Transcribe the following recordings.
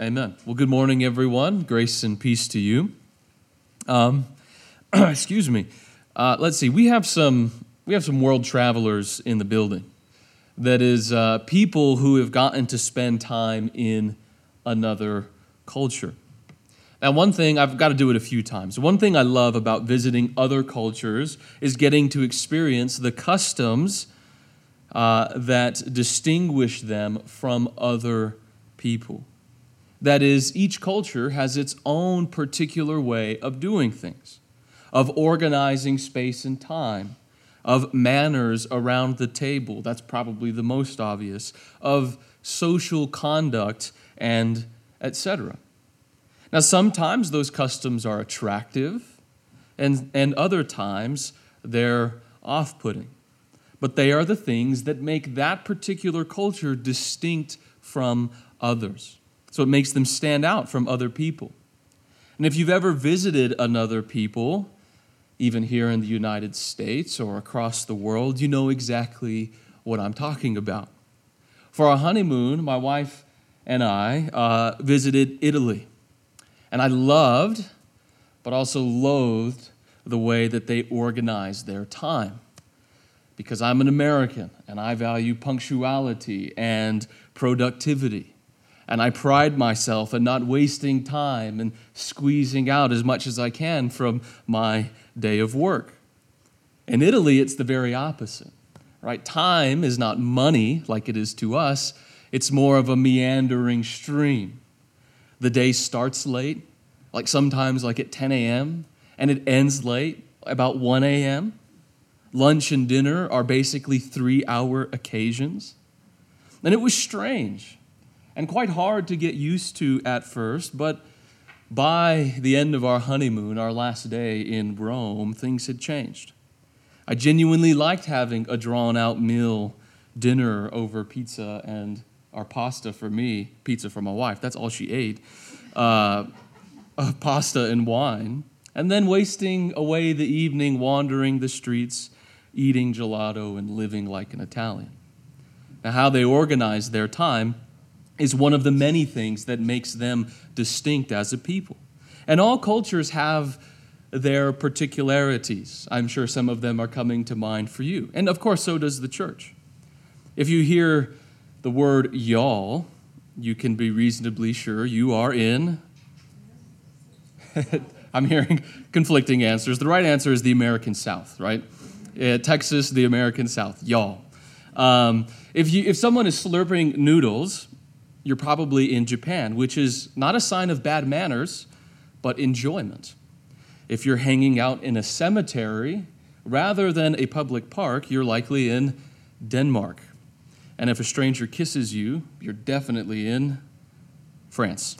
Amen. Well, good morning, everyone. Grace and peace to you. Um, excuse me. Uh, let's see. We have some we have some world travelers in the building. That is uh, people who have gotten to spend time in another culture. Now, one thing I've got to do it a few times. One thing I love about visiting other cultures is getting to experience the customs uh, that distinguish them from other people. That is, each culture has its own particular way of doing things, of organizing space and time, of manners around the table. That's probably the most obvious, of social conduct, and etc. Now, sometimes those customs are attractive, and, and other times they're off putting. But they are the things that make that particular culture distinct from others. So it makes them stand out from other people. And if you've ever visited another people, even here in the United States or across the world, you know exactly what I'm talking about. For our honeymoon, my wife and I uh, visited Italy. And I loved, but also loathed, the way that they organized their time. Because I'm an American and I value punctuality and productivity. And I pride myself in not wasting time and squeezing out as much as I can from my day of work. In Italy, it's the very opposite, right? Time is not money like it is to us, it's more of a meandering stream. The day starts late, like sometimes like at 10 a.m., and it ends late, about 1 a.m. Lunch and dinner are basically three hour occasions. And it was strange and quite hard to get used to at first, but by the end of our honeymoon, our last day in Rome, things had changed. I genuinely liked having a drawn out meal, dinner over pizza and our pasta for me, pizza for my wife. That's all she ate. Uh, uh, pasta and wine. And then wasting away the evening wandering the streets, eating gelato, and living like an Italian. Now, how they organized their time is one of the many things that makes them distinct as a people. And all cultures have their particularities. I'm sure some of them are coming to mind for you. And of course, so does the church. If you hear the word y'all, you can be reasonably sure you are in. I'm hearing conflicting answers. The right answer is the American South, right? Uh, Texas, the American South, y'all. Um, if, you, if someone is slurping noodles, you're probably in Japan, which is not a sign of bad manners, but enjoyment. If you're hanging out in a cemetery rather than a public park, you're likely in Denmark. And if a stranger kisses you, you're definitely in France.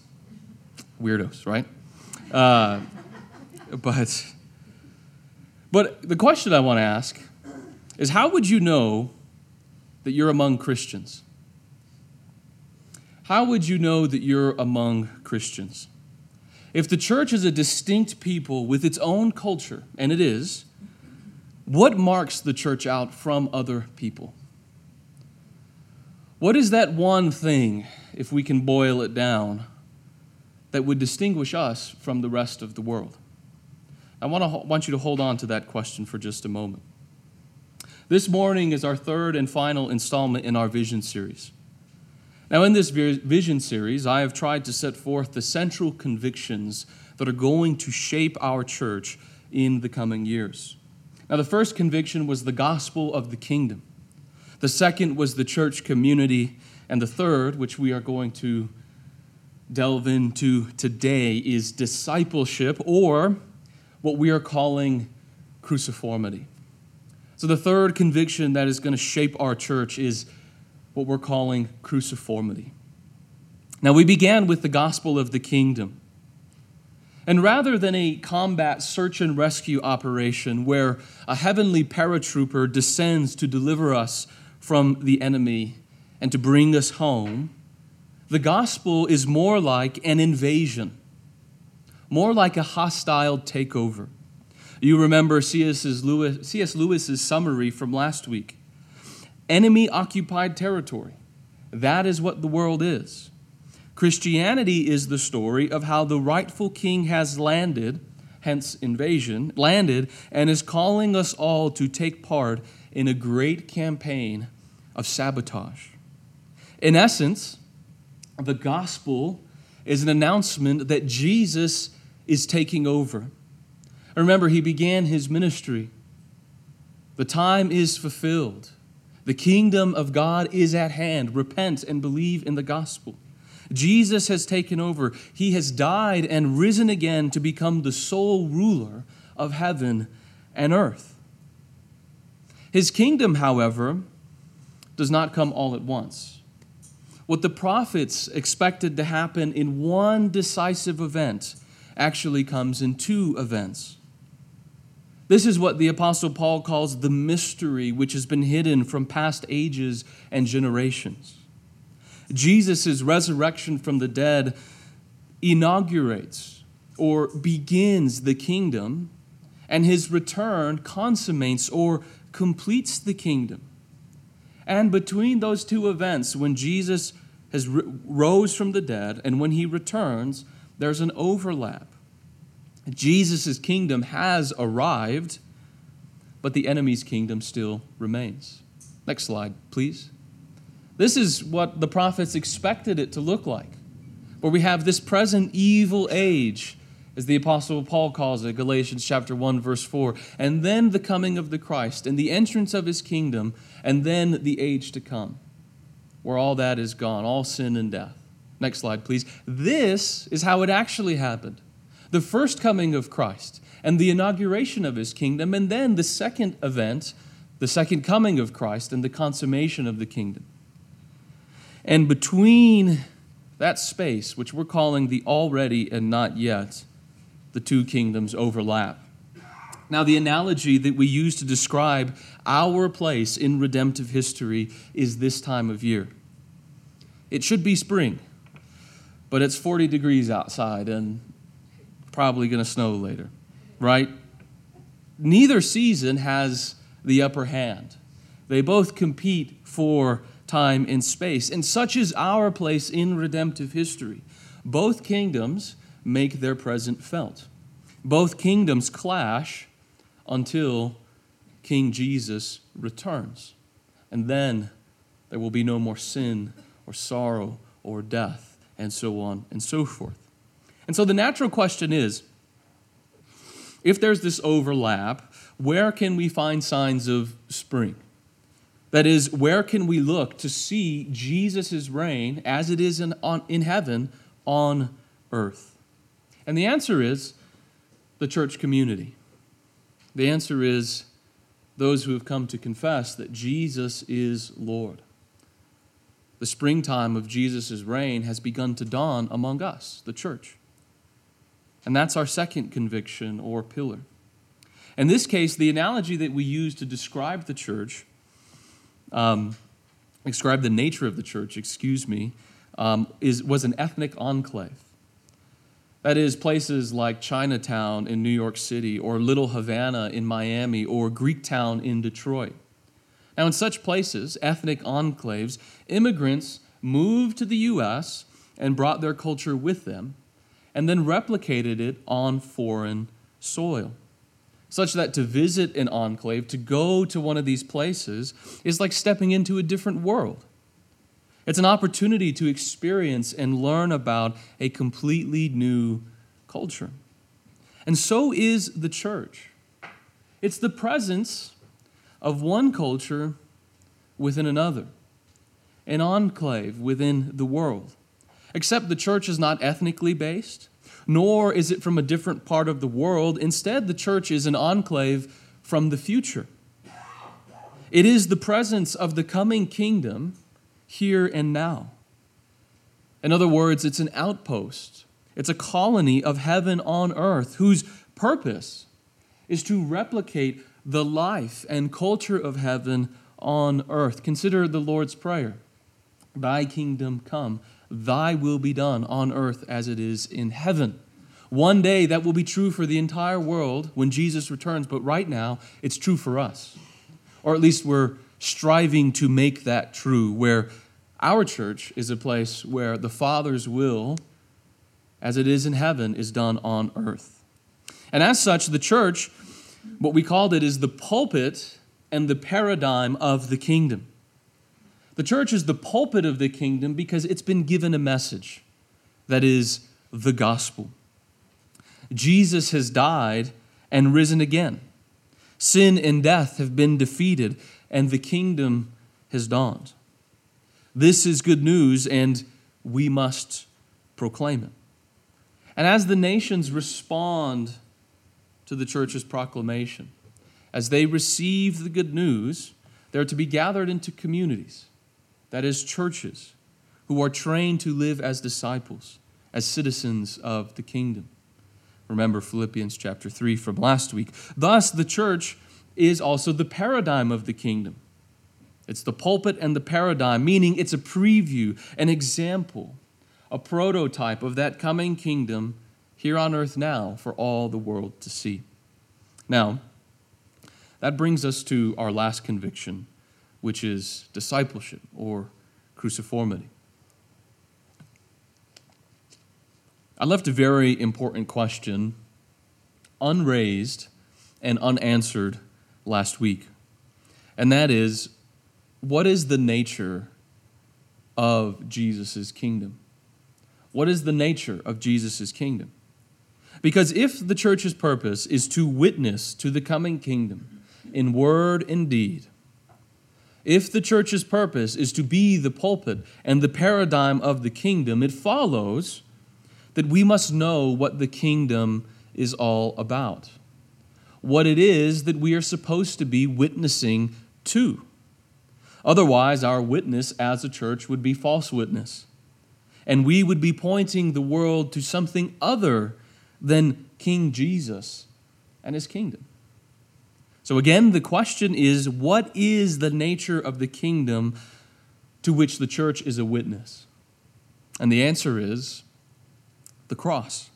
Weirdos, right? Uh, but, but the question I want to ask is how would you know that you're among Christians? How would you know that you're among Christians? If the church is a distinct people with its own culture, and it is, what marks the church out from other people? What is that one thing, if we can boil it down, that would distinguish us from the rest of the world? I want, to, want you to hold on to that question for just a moment. This morning is our third and final installment in our vision series. Now, in this vision series, I have tried to set forth the central convictions that are going to shape our church in the coming years. Now, the first conviction was the gospel of the kingdom, the second was the church community, and the third, which we are going to delve into today, is discipleship or what we are calling cruciformity. So, the third conviction that is going to shape our church is what we're calling cruciformity. Now, we began with the gospel of the kingdom. And rather than a combat search and rescue operation where a heavenly paratrooper descends to deliver us from the enemy and to bring us home, the gospel is more like an invasion, more like a hostile takeover. You remember C.S. Lewis's summary from last week enemy occupied territory. That is what the world is. Christianity is the story of how the rightful king has landed, hence invasion, landed, and is calling us all to take part in a great campaign of sabotage. In essence, the gospel is an announcement that Jesus is taking over. Remember, he began his ministry. The time is fulfilled. The kingdom of God is at hand. Repent and believe in the gospel. Jesus has taken over. He has died and risen again to become the sole ruler of heaven and earth. His kingdom, however, does not come all at once. What the prophets expected to happen in one decisive event actually comes in two events. This is what the Apostle Paul calls the mystery which has been hidden from past ages and generations. Jesus' resurrection from the dead inaugurates or begins the kingdom, and his return consummates or completes the kingdom. And between those two events, when Jesus has rose from the dead and when he returns, there's an overlap. Jesus' kingdom has arrived, but the enemy's kingdom still remains. Next slide, please. This is what the prophets expected it to look like, where we have this present evil age, as the Apostle Paul calls it, Galatians chapter 1, verse 4, and then the coming of the Christ, and the entrance of his kingdom, and then the age to come, where all that is gone, all sin and death. Next slide, please. This is how it actually happened the first coming of Christ and the inauguration of his kingdom, and then the second event, the second coming of Christ and the consummation of the kingdom. And between that space, which we're calling the already and not yet, the two kingdoms overlap. Now, the analogy that we use to describe our place in redemptive history is this time of year. It should be spring, but it's 40 degrees outside and probably going to snow later, right? Neither season has the upper hand. They both compete for time, and space. And such is our place in redemptive history. Both kingdoms make their present felt. Both kingdoms clash until King Jesus returns. And then there will be no more sin or sorrow or death, and so on and so forth. And so the natural question is if there's this overlap, where can we find signs of spring? That is, where can we look to see Jesus' reign as it is in, on, in heaven on earth? And the answer is the church community. The answer is those who have come to confess that Jesus is Lord. The springtime of Jesus' reign has begun to dawn among us, the church. And that's our second conviction or pillar. In this case, the analogy that we use to describe the church um, describe the nature of the church, excuse me, um, is, was an ethnic enclave. That is, places like Chinatown in New York City, or Little Havana in Miami, or Greektown in Detroit. Now, in such places, ethnic enclaves, immigrants moved to the U.S. and brought their culture with them, and then replicated it on foreign soil such that to visit an enclave, to go to one of these places, is like stepping into a different world. It's an opportunity to experience and learn about a completely new culture. And so is the church. It's the presence of one culture within another, an enclave within the world. Except the church is not ethnically based, nor is it from a different part of the world. Instead, the church is an enclave from the future. It is the presence of the coming kingdom here and now. In other words, it's an outpost, it's a colony of heaven on earth whose purpose is to replicate the life and culture of heaven on earth. Consider the Lord's Prayer Thy kingdom come, Thy will be done on earth as it is in heaven. One day that will be true for the entire world when Jesus returns, but right now it's true for us. Or at least we're striving to make that true, where Our church is a place where the Father's will, as it is in heaven, is done on earth. And as such, the church, what we called it, is the pulpit and the paradigm of the kingdom. The church is the pulpit of the kingdom because it's been given a message that is the gospel. Jesus has died and risen again. Sin and death have been defeated, and the kingdom has dawned. This is good news, and we must proclaim it. And as the nations respond to the church's proclamation, as they receive the good news, they're to be gathered into communities, that is, churches, who are trained to live as disciples, as citizens of the kingdom. Remember Philippians chapter 3 from last week. Thus, the church is also the paradigm of the kingdom. It's the pulpit and the paradigm, meaning it's a preview, an example, a prototype of that coming kingdom here on earth now for all the world to see. Now, that brings us to our last conviction, which is discipleship or cruciformity. I left a very important question unraised and unanswered last week. And that is what is the nature of Jesus' kingdom? What is the nature of Jesus' kingdom? Because if the church's purpose is to witness to the coming kingdom in word and deed, if the church's purpose is to be the pulpit and the paradigm of the kingdom, it follows that we must know what the kingdom is all about, what it is that we are supposed to be witnessing to. Otherwise, our witness as a church would be false witness, and we would be pointing the world to something other than King Jesus and his kingdom. So, again, the question is what is the nature of the kingdom to which the church is a witness? And the answer is the cross.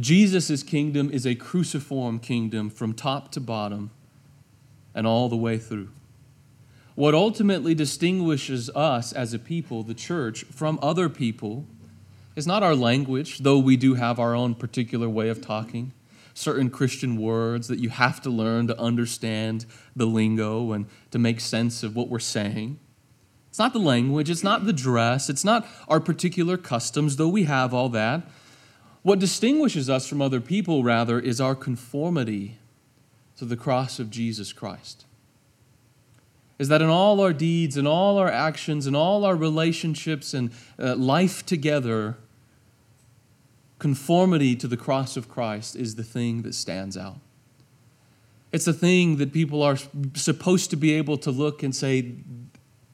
Jesus' kingdom is a cruciform kingdom from top to bottom and all the way through. What ultimately distinguishes us as a people, the church, from other people is not our language, though we do have our own particular way of talking, certain Christian words that you have to learn to understand the lingo and to make sense of what we're saying. It's not the language, it's not the dress, it's not our particular customs, though we have all that. What distinguishes us from other people, rather, is our conformity to the cross of Jesus Christ. Is that in all our deeds and all our actions and all our relationships and uh, life together, conformity to the cross of Christ is the thing that stands out. It's the thing that people are supposed to be able to look and say,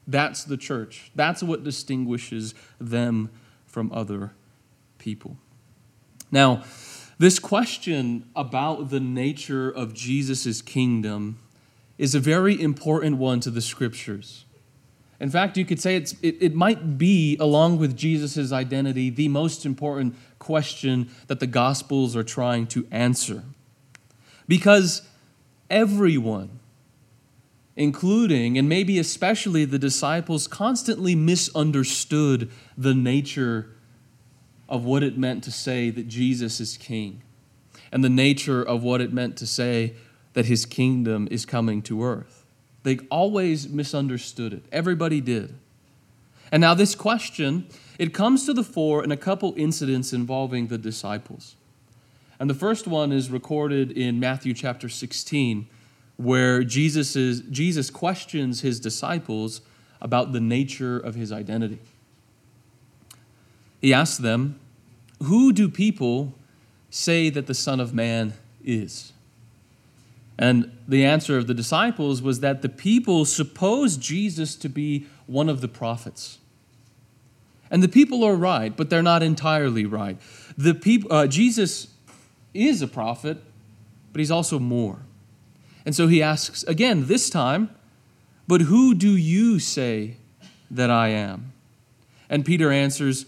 that's the church. That's what distinguishes them from other people. Now, this question about the nature of Jesus' kingdom is a very important one to the scriptures. In fact, you could say it's, it, it might be, along with Jesus' identity, the most important question that the Gospels are trying to answer. Because everyone, including and maybe especially the disciples, constantly misunderstood the nature of what it meant to say that Jesus is king and the nature of what it meant to say that his kingdom is coming to earth. They always misunderstood it. Everybody did. And now, this question, it comes to the fore in a couple incidents involving the disciples. And the first one is recorded in Matthew chapter 16 where Jesus, is, Jesus questions his disciples about the nature of his identity. He asks them, Who do people say that the Son of Man is? And the answer of the disciples was that the people supposed Jesus to be one of the prophets. And the people are right, but they're not entirely right. The uh, Jesus is a prophet, but he's also more. And so he asks again, this time, But who do you say that I am? And Peter answers,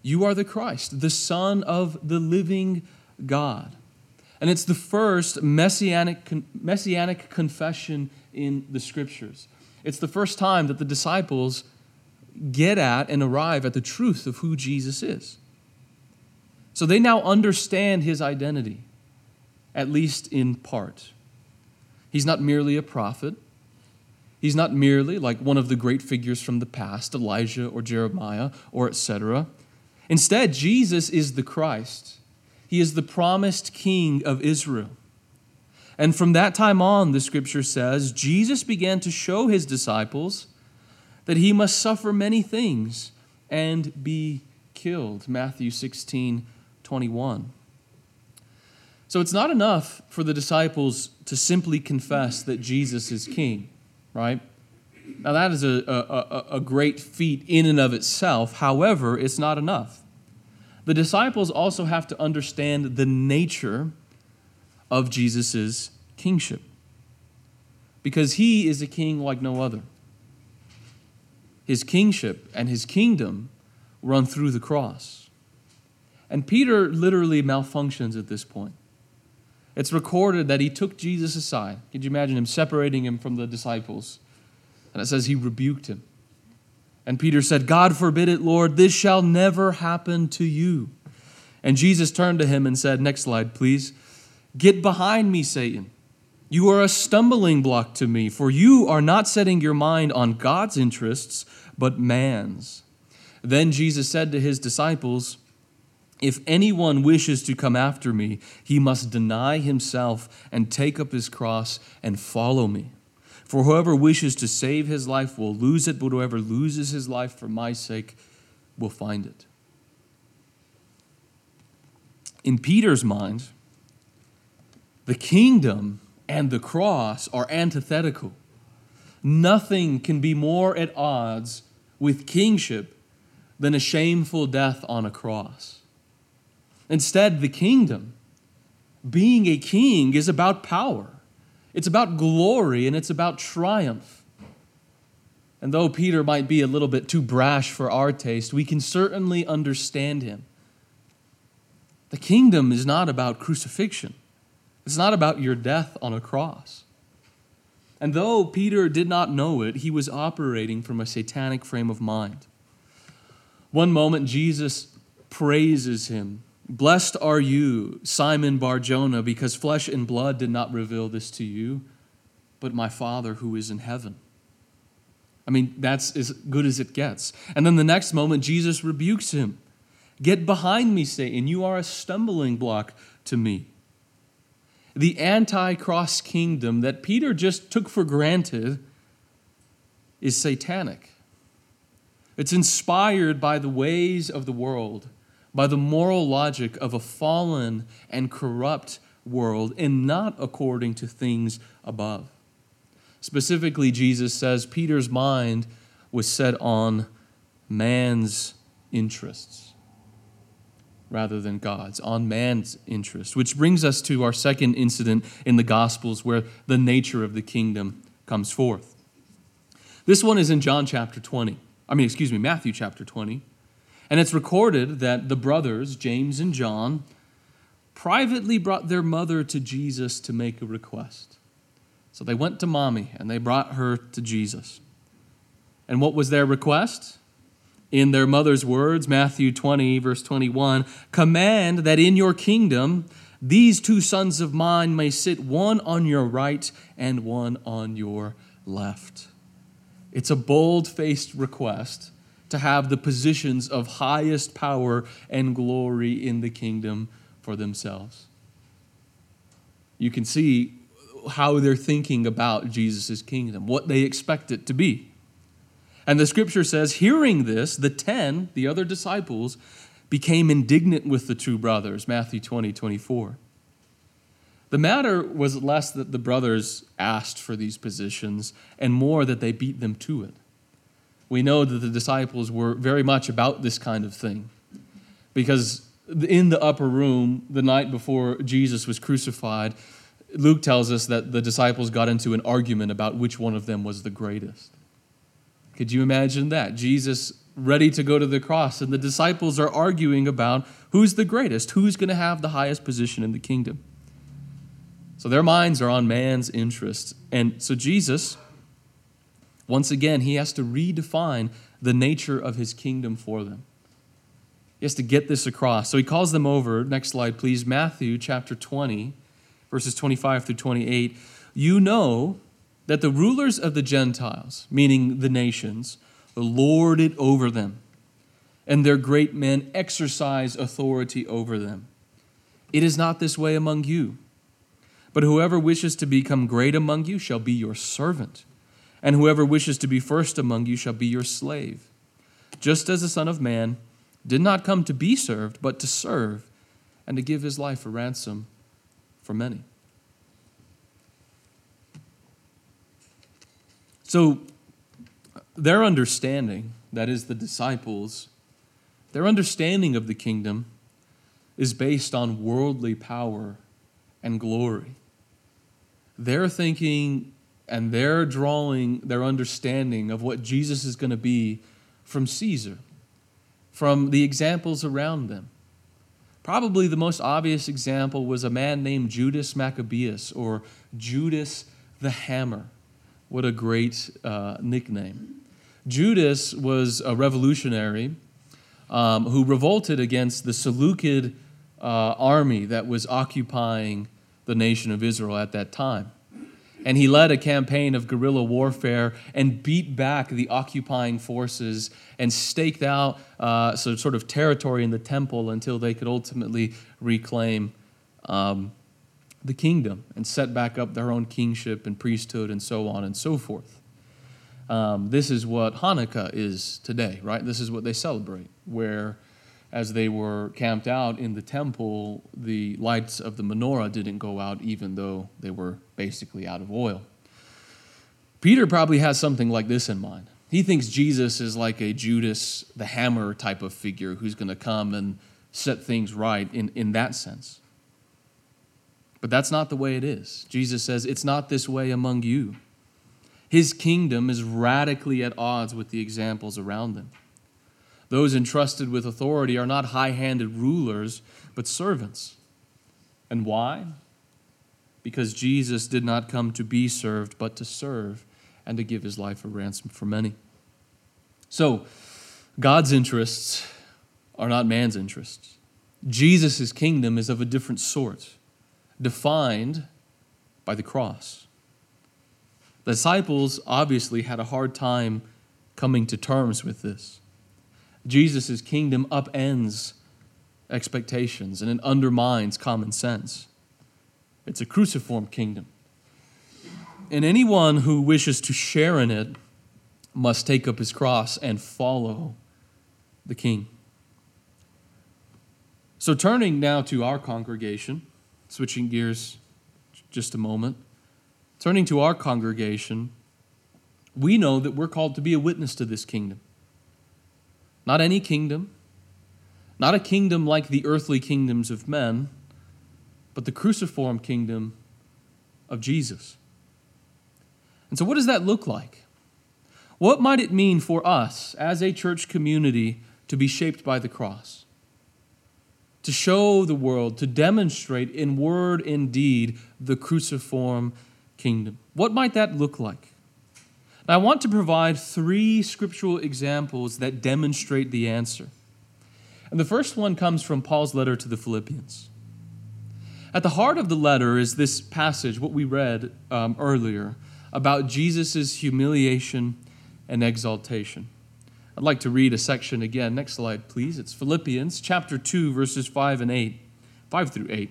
You are the Christ, the Son of the living God. And it's the first messianic, messianic confession in the scriptures. It's the first time that the disciples get at and arrive at the truth of who Jesus is. So they now understand his identity, at least in part. He's not merely a prophet. He's not merely like one of the great figures from the past, Elijah or Jeremiah or etc. Instead, Jesus is the Christ. He is the promised king of Israel. And from that time on, the scripture says, Jesus began to show his disciples that he must suffer many things and be killed. Matthew 16, 21. So it's not enough for the disciples to simply confess that Jesus is king, right? Now, that is a, a, a great feat in and of itself. However, it's not enough. The disciples also have to understand the nature of Jesus' kingship because he is a king like no other. His kingship and his kingdom run through the cross. And Peter literally malfunctions at this point. It's recorded that he took Jesus aside. Could you imagine him separating him from the disciples? And it says he rebuked him. And Peter said, God forbid it, Lord, this shall never happen to you. And Jesus turned to him and said, Next slide, please. Get behind me, Satan. You are a stumbling block to me, for you are not setting your mind on God's interests, but man's. Then Jesus said to his disciples, If anyone wishes to come after me, he must deny himself and take up his cross and follow me. For whoever wishes to save his life will lose it, but whoever loses his life for my sake will find it. In Peter's mind, the kingdom and the cross are antithetical. Nothing can be more at odds with kingship than a shameful death on a cross. Instead, the kingdom, being a king, is about power, it's about glory, and it's about triumph. And though Peter might be a little bit too brash for our taste, we can certainly understand him. The kingdom is not about crucifixion. It's not about your death on a cross. And though Peter did not know it, he was operating from a satanic frame of mind. One moment, Jesus praises him. Blessed are you, Simon Barjona, because flesh and blood did not reveal this to you, but my Father who is in heaven. I mean, that's as good as it gets. And then the next moment, Jesus rebukes him Get behind me, Satan. You are a stumbling block to me the anti-cross kingdom that Peter just took for granted is satanic. It's inspired by the ways of the world, by the moral logic of a fallen and corrupt world, and not according to things above. Specifically, Jesus says Peter's mind was set on man's interests rather than God's, on man's interest. Which brings us to our second incident in the Gospels where the nature of the kingdom comes forth. This one is in John chapter 20. I mean, excuse me, Matthew chapter 20. And it's recorded that the brothers, James and John, privately brought their mother to Jesus to make a request. So they went to mommy and they brought her to Jesus. And what was their request? in their mother's words, Matthew 20, verse 21 Command that in your kingdom these two sons of mine may sit one on your right and one on your left. It's a bold faced request to have the positions of highest power and glory in the kingdom for themselves. You can see how they're thinking about Jesus' kingdom, what they expect it to be. And the scripture says, hearing this, the ten, the other disciples, became indignant with the two brothers, Matthew 20, 24. The matter was less that the brothers asked for these positions and more that they beat them to it. We know that the disciples were very much about this kind of thing because in the upper room, the night before Jesus was crucified, Luke tells us that the disciples got into an argument about which one of them was the greatest. Could you imagine that? Jesus ready to go to the cross, and the disciples are arguing about who's the greatest, who's going to have the highest position in the kingdom. So their minds are on man's interests. And so Jesus, once again, he has to redefine the nature of his kingdom for them. He has to get this across. So he calls them over. Next slide, please. Matthew chapter 20, verses 25 through 28. You know that the rulers of the Gentiles, meaning the nations, lord it over them, and their great men exercise authority over them. It is not this way among you. But whoever wishes to become great among you shall be your servant, and whoever wishes to be first among you shall be your slave. Just as the Son of Man did not come to be served, but to serve, and to give his life a ransom for many. So, their understanding, that is the disciples, their understanding of the kingdom is based on worldly power and glory. They're thinking and they're drawing their understanding of what Jesus is going to be from Caesar, from the examples around them. Probably the most obvious example was a man named Judas Maccabeus or Judas the Hammer. What a great uh, nickname. Judas was a revolutionary um, who revolted against the Seleucid uh, army that was occupying the nation of Israel at that time. And he led a campaign of guerrilla warfare and beat back the occupying forces and staked out uh, sort of territory in the temple until they could ultimately reclaim um, the kingdom and set back up their own kingship and priesthood and so on and so forth. Um, this is what Hanukkah is today, right? This is what they celebrate, where as they were camped out in the temple, the lights of the menorah didn't go out, even though they were basically out of oil. Peter probably has something like this in mind. He thinks Jesus is like a Judas the hammer type of figure who's going to come and set things right in, in that sense. But that's not the way it is. Jesus says, It's not this way among you. His kingdom is radically at odds with the examples around them. Those entrusted with authority are not high handed rulers, but servants. And why? Because Jesus did not come to be served, but to serve and to give his life a ransom for many. So, God's interests are not man's interests. Jesus' kingdom is of a different sort, defined by the cross. The disciples obviously had a hard time coming to terms with this. Jesus' kingdom upends expectations and it undermines common sense. It's a cruciform kingdom. And anyone who wishes to share in it must take up his cross and follow the king. So, turning now to our congregation, switching gears just a moment, turning to our congregation, we know that we're called to be a witness to this kingdom. Not any kingdom, not a kingdom like the earthly kingdoms of men, but the cruciform kingdom of Jesus. And so, what does that look like? What might it mean for us as a church community to be shaped by the cross? To show the world, to demonstrate in word and deed the cruciform kingdom. What might that look like? I want to provide three scriptural examples that demonstrate the answer. And the first one comes from Paul's letter to the Philippians. At the heart of the letter is this passage, what we read um, earlier, about Jesus' humiliation and exaltation. I'd like to read a section again. Next slide, please. It's Philippians chapter 2, verses 5 and 8, 5 through 8.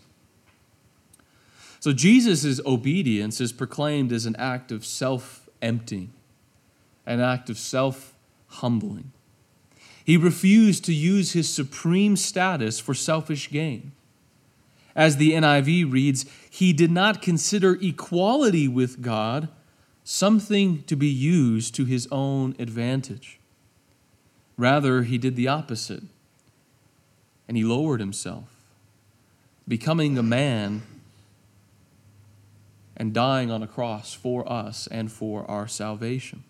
So Jesus' obedience is proclaimed as an act of self emptying, an act of self humbling. He refused to use his supreme status for selfish gain. As the NIV reads, he did not consider equality with God something to be used to his own advantage. Rather, he did the opposite. and he lowered himself, becoming a man and dying on a cross for us and for our salvation.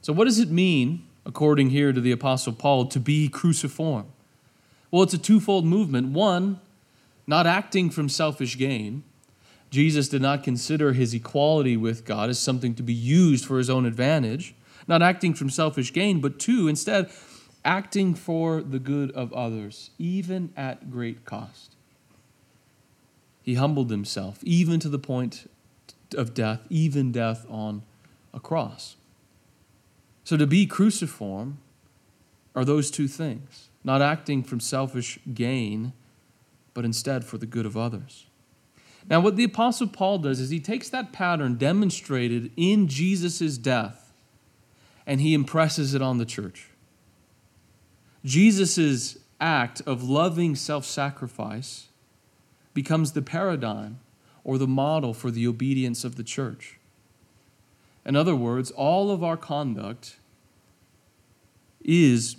So, what does it mean, according here to the Apostle Paul, to be cruciform? Well, it's a twofold movement. One, not acting from selfish gain. Jesus did not consider his equality with God as something to be used for his own advantage, not acting from selfish gain, but two, instead, acting for the good of others, even at great cost. He humbled himself, even to the point of death, even death on a cross. So to be cruciform are those two things not acting from selfish gain, but instead for the good of others. Now, what the Apostle Paul does is he takes that pattern demonstrated in Jesus' death and he impresses it on the church. Jesus' act of loving self sacrifice becomes the paradigm or the model for the obedience of the church. In other words, all of our conduct is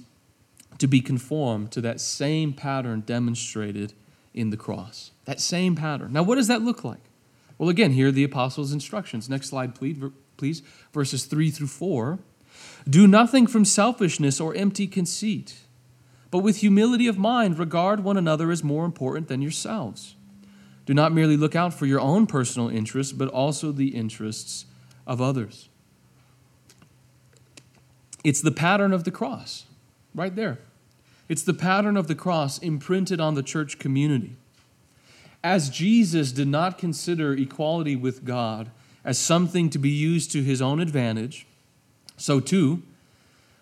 to be conformed to that same pattern demonstrated in the cross. That same pattern. Now, what does that look like? Well, again, here are the apostles' instructions. Next slide, please. Verses 3 through 4. Do nothing from selfishness or empty conceit, but with humility of mind regard one another as more important than yourselves. Do not merely look out for your own personal interests, but also the interests of others. It's the pattern of the cross, right there. It's the pattern of the cross imprinted on the church community. As Jesus did not consider equality with God as something to be used to his own advantage, so too,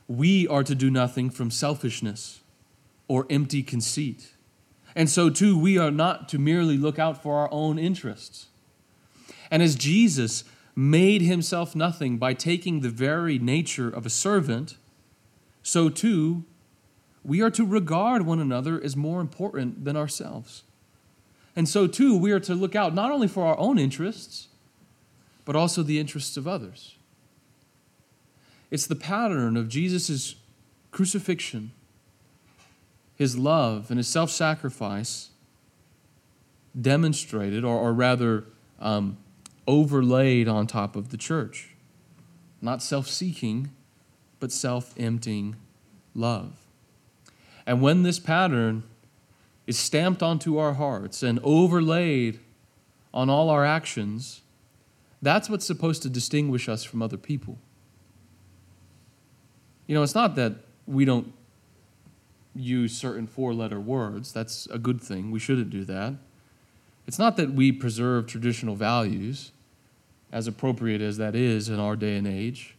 we are to do nothing from selfishness or empty conceit. And so, too, we are not to merely look out for our own interests. And as Jesus made himself nothing by taking the very nature of a servant, so too we are to regard one another as more important than ourselves. And so too we are to look out not only for our own interests, but also the interests of others. It's the pattern of Jesus' crucifixion his love and his self sacrifice demonstrated, or, or rather, um, overlaid on top of the church. Not self seeking, but self emptying love. And when this pattern is stamped onto our hearts and overlaid on all our actions, that's what's supposed to distinguish us from other people. You know, it's not that we don't use certain four letter words. That's a good thing. We shouldn't do that. It's not that we preserve traditional values, as appropriate as that is in our day and age.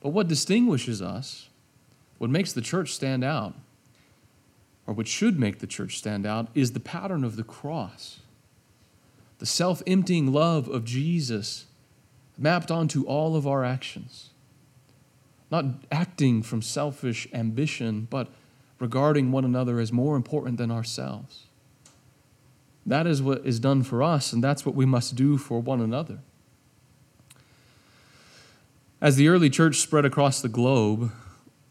But what distinguishes us, what makes the church stand out, or what should make the church stand out, is the pattern of the cross. The self emptying love of Jesus mapped onto all of our actions. Not acting from selfish ambition, but regarding one another as more important than ourselves. That is what is done for us, and that's what we must do for one another. As the early church spread across the globe,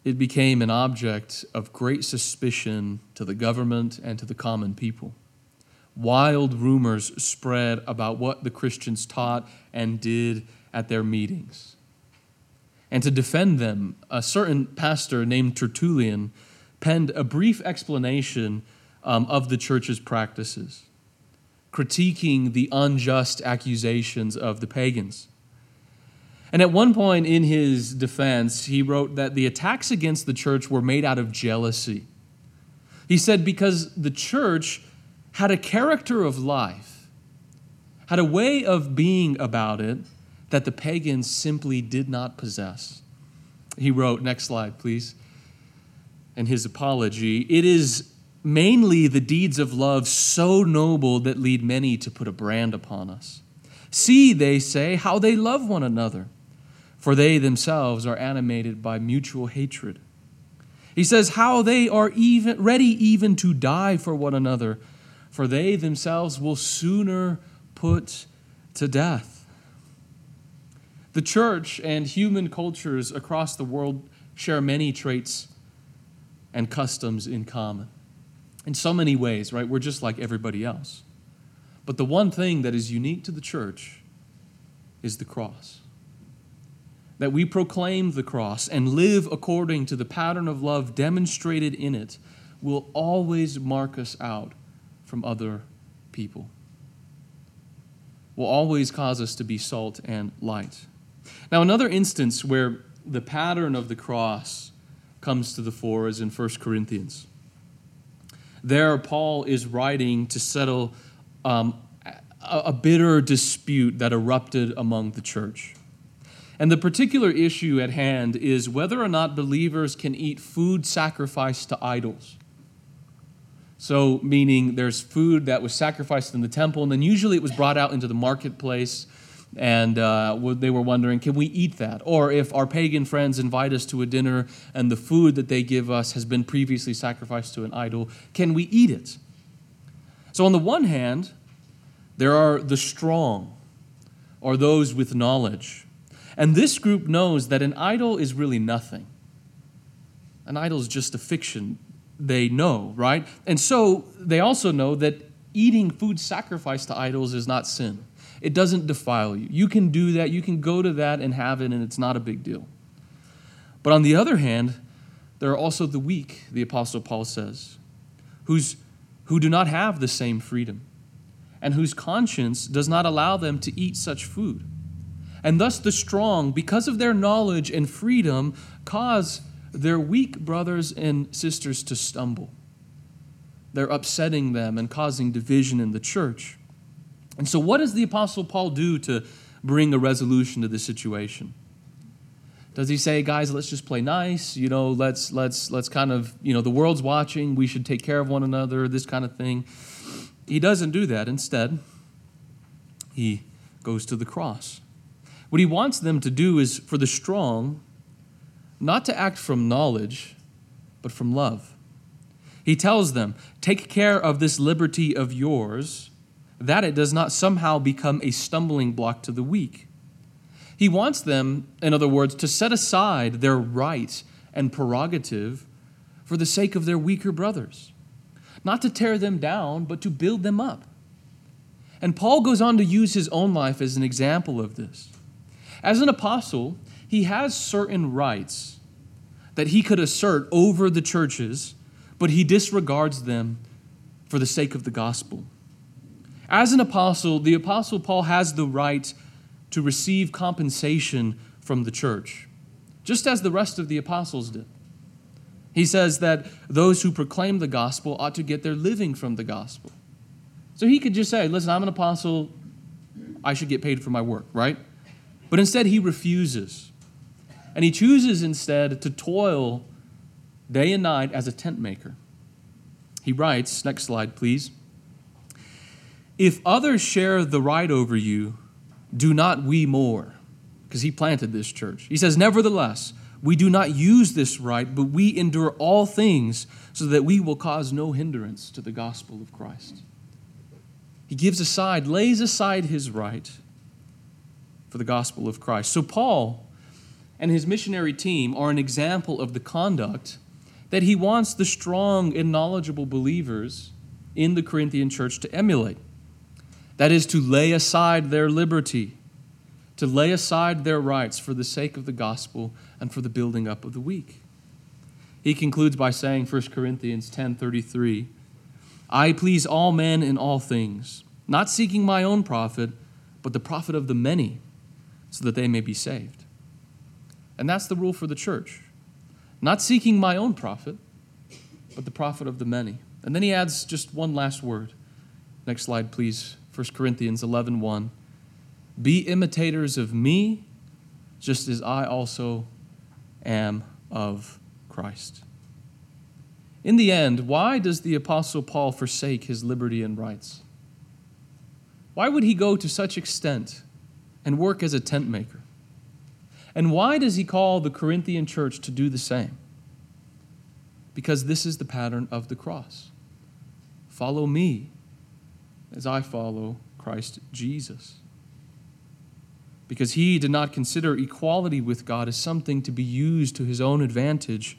it became an object of great suspicion to the government and to the common people. Wild rumors spread about what the Christians taught and did at their meetings. And to defend them, a certain pastor named Tertullian penned a brief explanation um, of the church's practices, critiquing the unjust accusations of the pagans. And at one point in his defense, he wrote that the attacks against the church were made out of jealousy. He said, because the church had a character of life, had a way of being about it that the pagans simply did not possess. He wrote, next slide, please and his apology, it is mainly the deeds of love so noble that lead many to put a brand upon us. See, they say, how they love one another, for they themselves are animated by mutual hatred. He says, how they are even ready even to die for one another, for they themselves will sooner put to death. The church and human cultures across the world share many traits and customs in common. in so many ways, right? We're just like everybody else. But the one thing that is unique to the church is the cross. That we proclaim the cross and live according to the pattern of love demonstrated in it will always mark us out from other people, will always cause us to be salt and light. Now, another instance where the pattern of the cross comes to the fore is in 1 Corinthians. There, Paul is writing to settle um, a, a bitter dispute that erupted among the church. And the particular issue at hand is whether or not believers can eat food sacrificed to idols. So, meaning there's food that was sacrificed in the temple, and then usually it was brought out into the marketplace, and uh, they were wondering, can we eat that? Or if our pagan friends invite us to a dinner and the food that they give us has been previously sacrificed to an idol, can we eat it? So, on the one hand, there are the strong, or those with knowledge. And this group knows that an idol is really nothing. An idol is just a fiction they know, right? And so they also know that eating food sacrificed to idols is not sin. It doesn't defile you. You can do that, you can go to that and have it, and it's not a big deal. But on the other hand, there are also the weak, the Apostle Paul says, who's, who do not have the same freedom, and whose conscience does not allow them to eat such food. And thus the strong, because of their knowledge and freedom, cause their weak brothers and sisters to stumble. They're upsetting them and causing division in the church. And so, what does the Apostle Paul do to bring a resolution to this situation? Does he say, guys, let's just play nice? You know, let's let's let's kind of, you know, the world's watching, we should take care of one another, this kind of thing. He doesn't do that. Instead, he goes to the cross. What he wants them to do is for the strong not to act from knowledge, but from love. He tells them, Take care of this liberty of yours, that it does not somehow become a stumbling block to the weak. He wants them, in other words, to set aside their right and prerogative for the sake of their weaker brothers, not to tear them down, but to build them up. And Paul goes on to use his own life as an example of this. As an apostle, he has certain rights that he could assert over the churches, but he disregards them for the sake of the gospel. As an apostle, the apostle Paul has the right to receive compensation from the church, just as the rest of the apostles did. He says that those who proclaim the gospel ought to get their living from the gospel. So he could just say, Listen, I'm an apostle, I should get paid for my work, right? But instead, he refuses. And he chooses instead to toil day and night as a tent maker. He writes, next slide, please. If others share the right over you, do not we more? Because he planted this church. He says, Nevertheless, we do not use this right, but we endure all things so that we will cause no hindrance to the gospel of Christ. He gives aside, lays aside his right for the gospel of Christ. So, Paul and his missionary team are an example of the conduct that he wants the strong and knowledgeable believers in the Corinthian church to emulate. That is, to lay aside their liberty, to lay aside their rights for the sake of the gospel and for the building up of the weak. He concludes by saying 1 Corinthians 10:33, I please all men in all things, not seeking my own profit, but the profit of the many, so that they may be saved. And that's the rule for the church. Not seeking my own profit, but the profit of the many. And then he adds just one last word. Next slide, please. 1 Corinthians 11 1. Be imitators of me, just as I also am of Christ. In the end, why does the Apostle Paul forsake his liberty and rights? Why would he go to such extent and work as a tent maker? And why does he call the Corinthian church to do the same? Because this is the pattern of the cross. Follow me as I follow Christ Jesus. Because he did not consider equality with God as something to be used to his own advantage,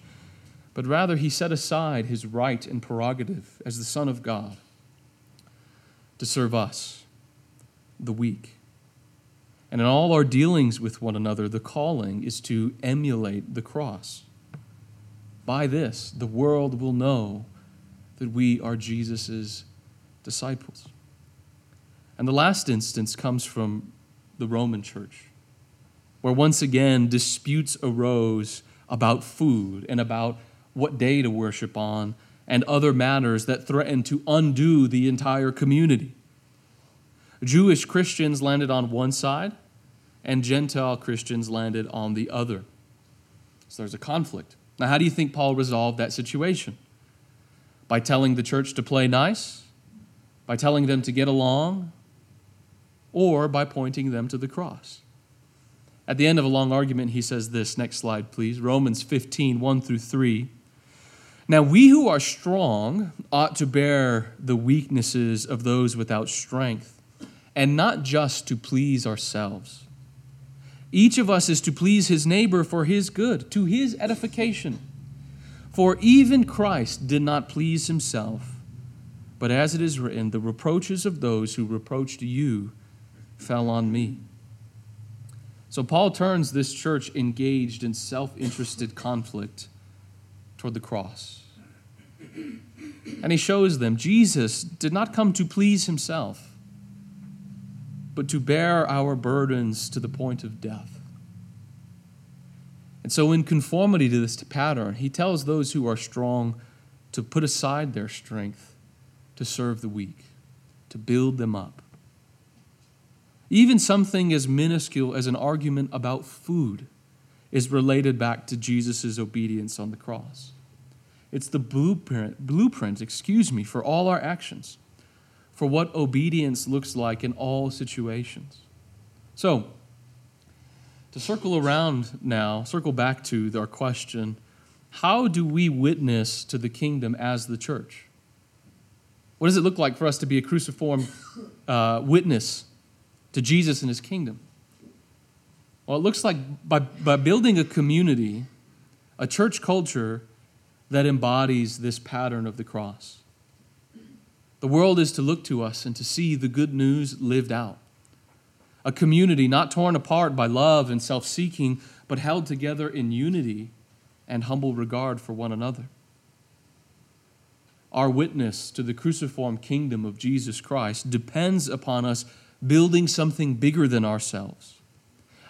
but rather he set aside his right and prerogative as the Son of God to serve us, the weak. And in all our dealings with one another, the calling is to emulate the cross. By this, the world will know that we are Jesus' disciples. And the last instance comes from the Roman church, where once again disputes arose about food and about what day to worship on and other matters that threatened to undo the entire community. Jewish Christians landed on one side, and Gentile Christians landed on the other. So there's a conflict. Now, how do you think Paul resolved that situation? By telling the church to play nice? By telling them to get along? Or by pointing them to the cross? At the end of a long argument, he says this. Next slide, please. Romans 15, 1 through 3. Now, we who are strong ought to bear the weaknesses of those without strength, and not just to please ourselves. Each of us is to please his neighbor for his good, to his edification. For even Christ did not please himself, but as it is written, the reproaches of those who reproached you fell on me. So Paul turns this church engaged in self interested conflict toward the cross. And he shows them Jesus did not come to please himself, but to bear our burdens to the point of death. And so, in conformity to this pattern, he tells those who are strong to put aside their strength to serve the weak, to build them up. Even something as minuscule as an argument about food is related back to Jesus' obedience on the cross. It's the blueprint, blueprint, excuse me, for all our actions, for what obedience looks like in all situations. So, to circle around now, circle back to our question how do we witness to the kingdom as the church? What does it look like for us to be a cruciform uh, witness to Jesus and his kingdom? Well, it looks like by, by building a community, a church culture that embodies this pattern of the cross. The world is to look to us and to see the good news lived out. A community not torn apart by love and self seeking, but held together in unity and humble regard for one another. Our witness to the cruciform kingdom of Jesus Christ depends upon us building something bigger than ourselves,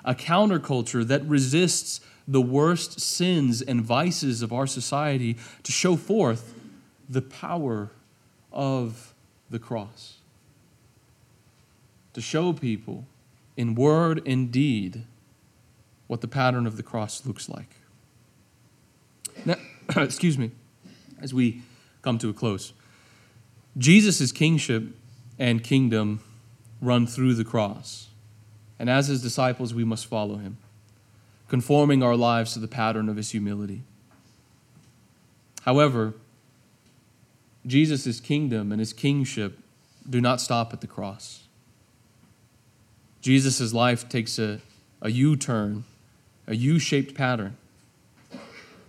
a counterculture that resists the worst sins and vices of our society to show forth the power of the cross. To show people in word and deed what the pattern of the cross looks like. Now, excuse me, as we come to a close, Jesus' kingship and kingdom run through the cross. And as his disciples, we must follow him conforming our lives to the pattern of his humility. However, Jesus' kingdom and his kingship do not stop at the cross. Jesus' life takes a, a U turn, a U shaped pattern.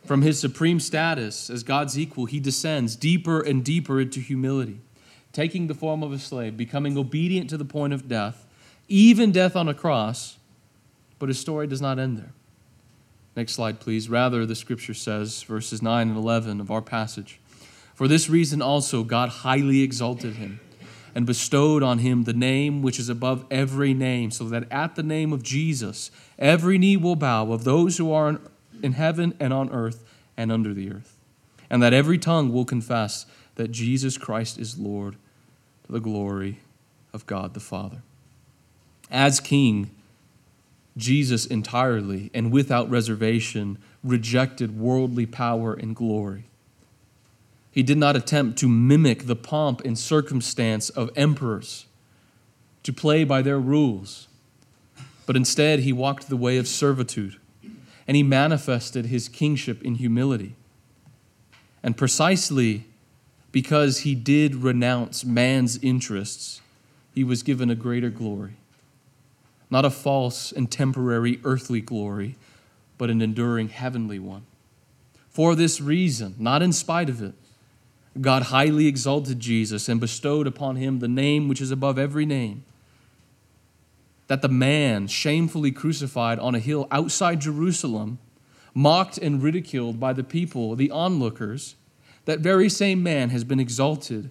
From his supreme status as God's equal, he descends deeper and deeper into humility, taking the form of a slave, becoming obedient to the point of death, even death on a cross. But his story does not end there. Next slide, please. Rather, the scripture says, verses 9 and 11 of our passage For this reason also God highly exalted him and bestowed on him the name which is above every name, so that at the name of Jesus every knee will bow of those who are in heaven and on earth and under the earth, and that every tongue will confess that Jesus Christ is Lord to the glory of God the Father. As King, Jesus entirely and without reservation rejected worldly power and glory. He did not attempt to mimic the pomp and circumstance of emperors, to play by their rules, but instead he walked the way of servitude and he manifested his kingship in humility. And precisely because he did renounce man's interests, he was given a greater glory not a false and temporary earthly glory, but an enduring heavenly one. For this reason, not in spite of it, God highly exalted Jesus and bestowed upon him the name which is above every name. That the man shamefully crucified on a hill outside Jerusalem, mocked and ridiculed by the people, the onlookers, that very same man has been exalted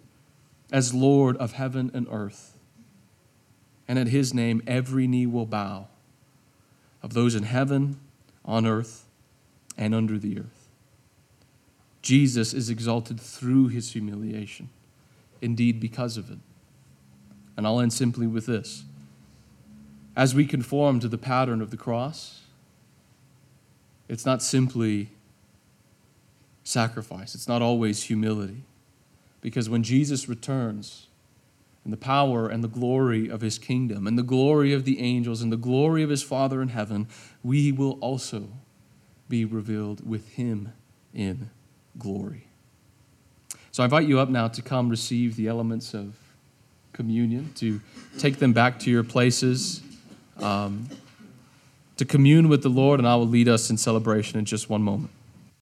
as Lord of heaven and earth. And at his name every knee will bow of those in heaven, on earth, and under the earth. Jesus is exalted through his humiliation, indeed, because of it. And I'll end simply with this. As we conform to the pattern of the cross, it's not simply sacrifice, it's not always humility. Because when Jesus returns, and the power and the glory of his kingdom, and the glory of the angels, and the glory of his Father in heaven, we will also be revealed with him in glory. So I invite you up now to come receive the elements of communion, to take them back to your places, um, to commune with the Lord, and I will lead us in celebration in just one moment.